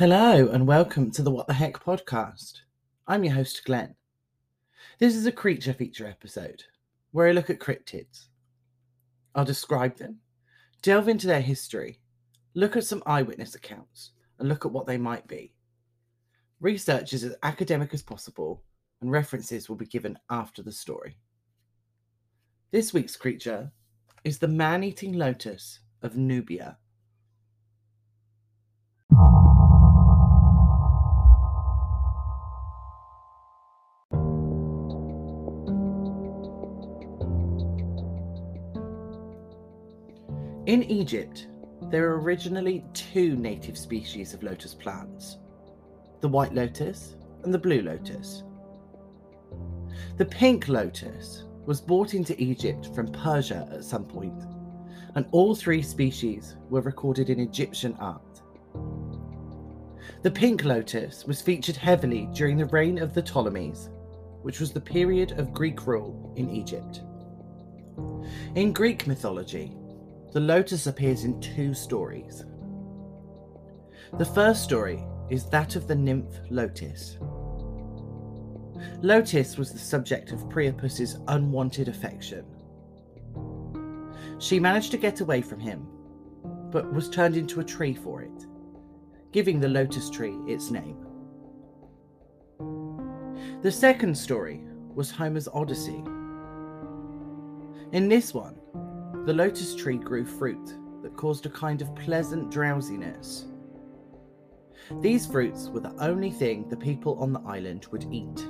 Hello, and welcome to the What the Heck podcast. I'm your host, Glen. This is a creature feature episode where I look at cryptids. I'll describe them, delve into their history, look at some eyewitness accounts, and look at what they might be. Research is as academic as possible, and references will be given after the story. This week's creature is the man eating lotus of Nubia. In Egypt, there were originally two native species of lotus plants the white lotus and the blue lotus. The pink lotus was brought into Egypt from Persia at some point, and all three species were recorded in Egyptian art. The pink lotus was featured heavily during the reign of the Ptolemies, which was the period of Greek rule in Egypt. In Greek mythology, the lotus appears in two stories. The first story is that of the nymph Lotis. Lotis was the subject of Priapus's unwanted affection. She managed to get away from him, but was turned into a tree for it, giving the lotus tree its name. The second story was Homer's Odyssey. In this one, the lotus tree grew fruit that caused a kind of pleasant drowsiness. These fruits were the only thing the people on the island would eat.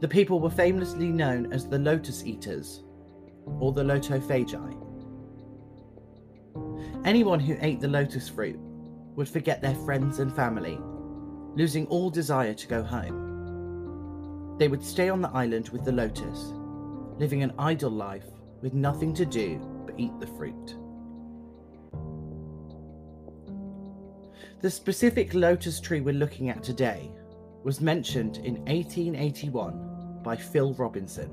The people were famously known as the lotus eaters, or the lotophagi. Anyone who ate the lotus fruit would forget their friends and family, losing all desire to go home. They would stay on the island with the lotus, living an idle life with nothing to do but eat the fruit. The specific lotus tree we're looking at today was mentioned in 1881 by Phil Robinson.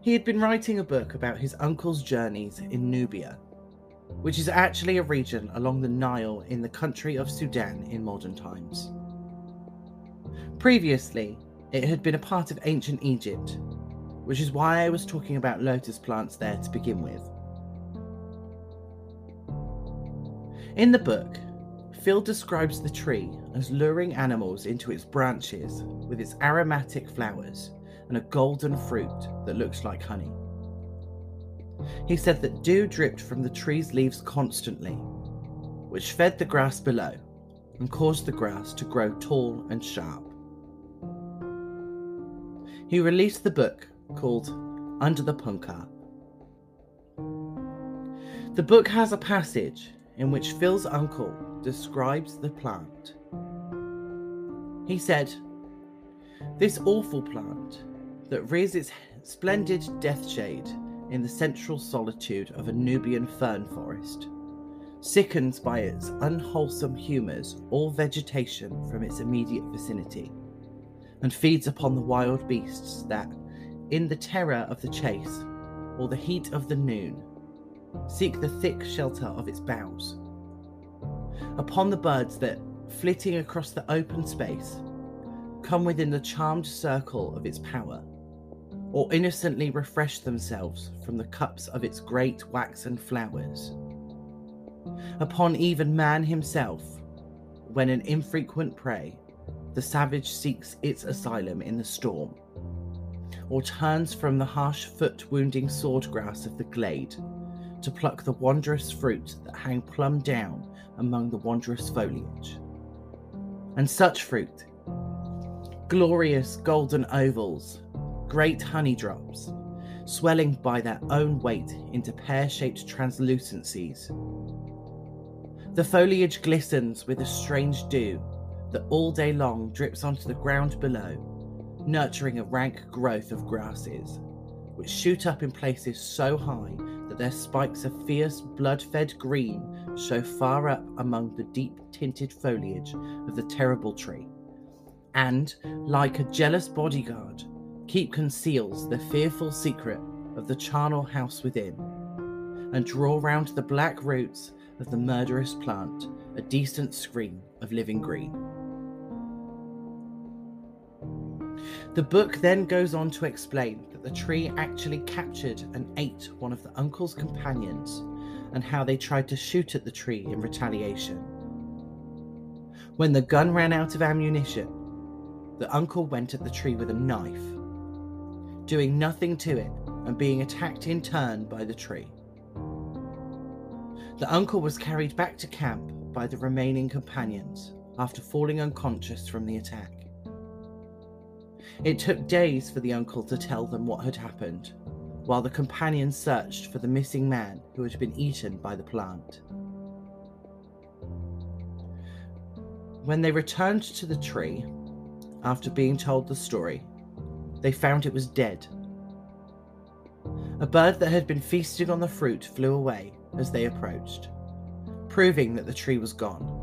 He had been writing a book about his uncle's journeys in Nubia, which is actually a region along the Nile in the country of Sudan in modern times. Previously, it had been a part of ancient Egypt which is why I was talking about lotus plants there to begin with. In the book, Phil describes the tree as luring animals into its branches with its aromatic flowers and a golden fruit that looks like honey. He said that dew dripped from the tree's leaves constantly, which fed the grass below and caused the grass to grow tall and sharp. He released the book called Under the Punkah. The book has a passage in which Phil's uncle describes the plant. He said, This awful plant that rears its splendid death shade in the central solitude of a Nubian fern forest sickens by its unwholesome humours all vegetation from its immediate vicinity, and feeds upon the wild beasts that, in the terror of the chase, or the heat of the noon, seek the thick shelter of its boughs. Upon the birds that, flitting across the open space, come within the charmed circle of its power, or innocently refresh themselves from the cups of its great waxen flowers. Upon even man himself, when an infrequent prey, the savage seeks its asylum in the storm or turns from the harsh foot wounding swordgrass of the glade to pluck the wondrous fruit that hang plumb down among the wondrous foliage. And such fruit, glorious golden ovals, great honey drops, swelling by their own weight into pear shaped translucencies. The foliage glistens with a strange dew that all day long drips onto the ground below nurturing a rank growth of grasses, which shoot up in places so high that their spikes of fierce, blood fed green show far up among the deep tinted foliage of the terrible tree, and, like a jealous bodyguard, keep conceals the fearful secret of the charnel house within, and draw round the black roots of the murderous plant a decent screen of living green. The book then goes on to explain that the tree actually captured and ate one of the uncle's companions and how they tried to shoot at the tree in retaliation. When the gun ran out of ammunition, the uncle went at the tree with a knife, doing nothing to it and being attacked in turn by the tree. The uncle was carried back to camp by the remaining companions after falling unconscious from the attack. It took days for the uncle to tell them what had happened, while the companions searched for the missing man who had been eaten by the plant. When they returned to the tree, after being told the story, they found it was dead. A bird that had been feasting on the fruit flew away as they approached, proving that the tree was gone.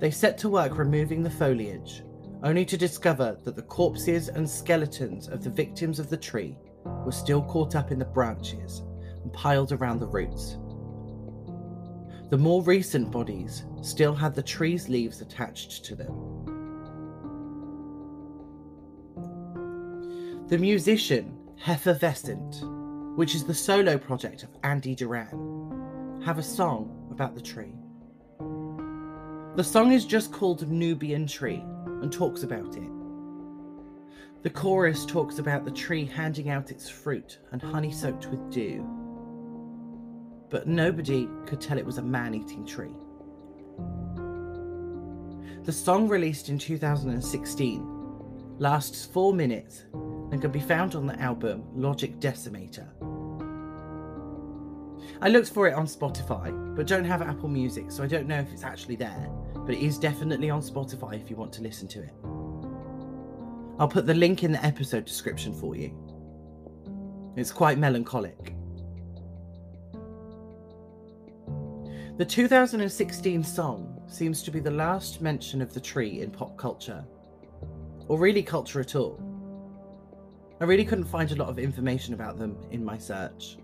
They set to work removing the foliage, only to discover that the corpses and skeletons of the victims of the tree were still caught up in the branches and piled around the roots. The more recent bodies still had the tree's leaves attached to them. The musician Heifervescent, which is the solo project of Andy Duran, have a song about the tree. The song is just called Nubian Tree and talks about it. The chorus talks about the tree handing out its fruit and honey soaked with dew. But nobody could tell it was a man eating tree. The song, released in 2016, lasts four minutes and can be found on the album Logic Decimator. I looked for it on Spotify, but don't have Apple Music, so I don't know if it's actually there, but it is definitely on Spotify if you want to listen to it. I'll put the link in the episode description for you. It's quite melancholic. The 2016 song seems to be the last mention of the tree in pop culture, or really culture at all. I really couldn't find a lot of information about them in my search.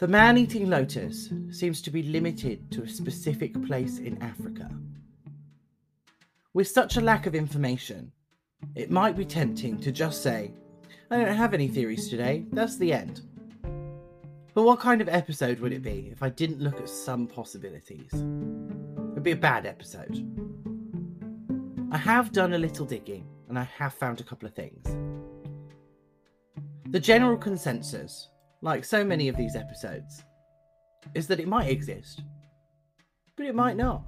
The man eating lotus seems to be limited to a specific place in Africa. With such a lack of information, it might be tempting to just say, I don't have any theories today, that's the end. But what kind of episode would it be if I didn't look at some possibilities? It'd be a bad episode. I have done a little digging and I have found a couple of things. The general consensus like so many of these episodes, is that it might exist, but it might not.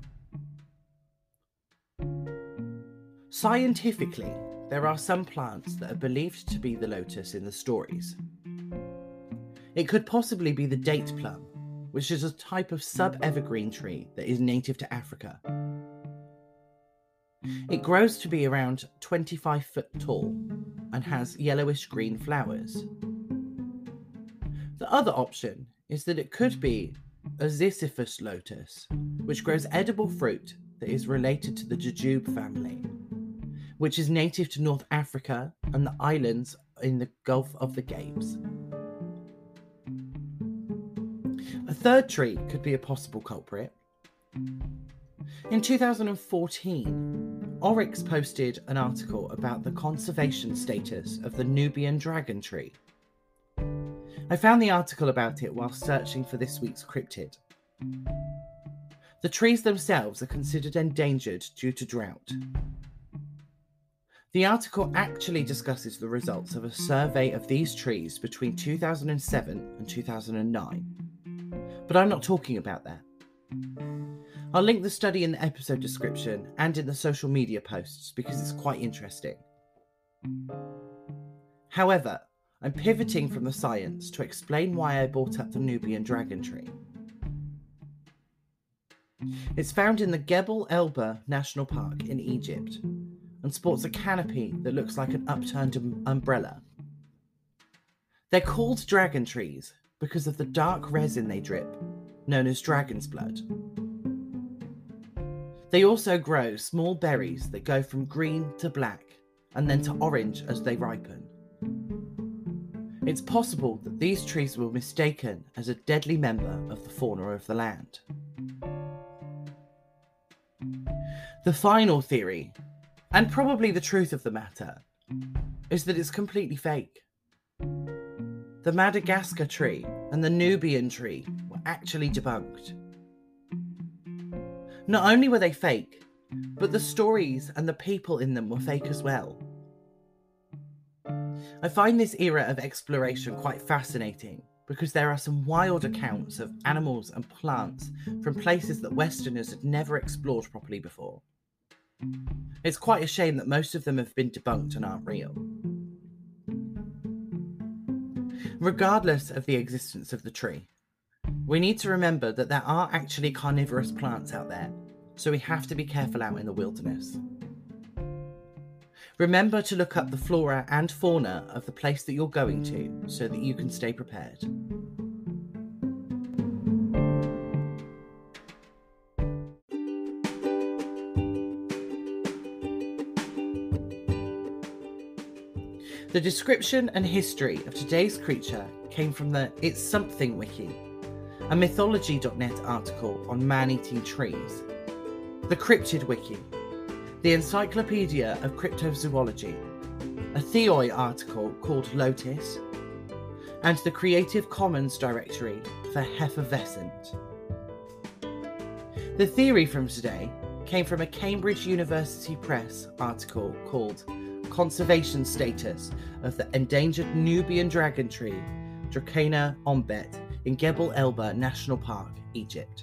Scientifically, there are some plants that are believed to be the lotus in the stories. It could possibly be the date plum, which is a type of sub evergreen tree that is native to Africa. It grows to be around 25 foot tall and has yellowish green flowers. The other option is that it could be a Ziziphus lotus, which grows edible fruit that is related to the jujube family, which is native to North Africa and the islands in the Gulf of the Gabes. A third tree could be a possible culprit. In 2014, Oryx posted an article about the conservation status of the Nubian dragon tree I found the article about it while searching for this week's cryptid. The trees themselves are considered endangered due to drought. The article actually discusses the results of a survey of these trees between 2007 and 2009. But I'm not talking about that. I'll link the study in the episode description and in the social media posts because it's quite interesting. However, I'm pivoting from the science to explain why I brought up the Nubian dragon tree. It's found in the Gebel Elba National Park in Egypt and sports a canopy that looks like an upturned um- umbrella. They're called dragon trees because of the dark resin they drip, known as dragon's blood. They also grow small berries that go from green to black and then to orange as they ripen. It's possible that these trees were mistaken as a deadly member of the fauna of the land. The final theory, and probably the truth of the matter, is that it's completely fake. The Madagascar tree and the Nubian tree were actually debunked. Not only were they fake, but the stories and the people in them were fake as well. I find this era of exploration quite fascinating because there are some wild accounts of animals and plants from places that Westerners had never explored properly before. It's quite a shame that most of them have been debunked and aren't real. Regardless of the existence of the tree, we need to remember that there are actually carnivorous plants out there, so we have to be careful out in the wilderness. Remember to look up the flora and fauna of the place that you're going to so that you can stay prepared. The description and history of today's creature came from the It's Something wiki, a mythology.net article on man eating trees, the Cryptid wiki, the Encyclopedia of Cryptozoology, a Theoi article called Lotus, and the Creative Commons directory for Heifervescent. The theory from today came from a Cambridge University Press article called conservation status of the endangered Nubian dragon tree, Dracaena ombet, in Gebel Elba National Park, Egypt.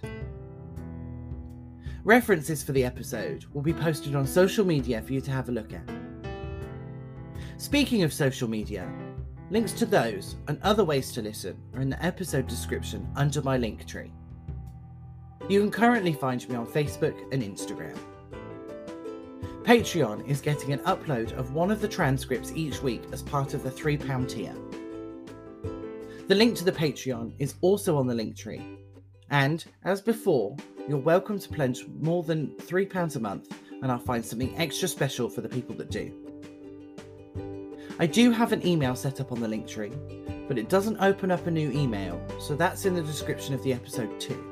References for the episode will be posted on social media for you to have a look at. Speaking of social media, links to those and other ways to listen are in the episode description under my link tree. You can currently find me on Facebook and Instagram. Patreon is getting an upload of one of the transcripts each week as part of the £3 tier. The link to the Patreon is also on the link tree. And, as before, you're welcome to pledge more than £3 a month, and I'll find something extra special for the people that do. I do have an email set up on the link tree, but it doesn't open up a new email, so that's in the description of the episode too.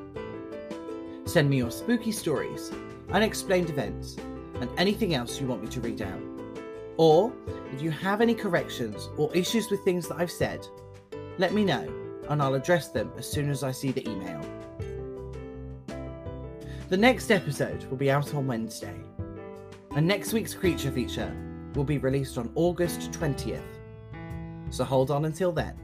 Send me your spooky stories, unexplained events, and anything else you want me to read out. Or, if you have any corrections or issues with things that I've said, let me know and I'll address them as soon as I see the email. The next episode will be out on Wednesday, and next week's creature feature will be released on August 20th. So hold on until then.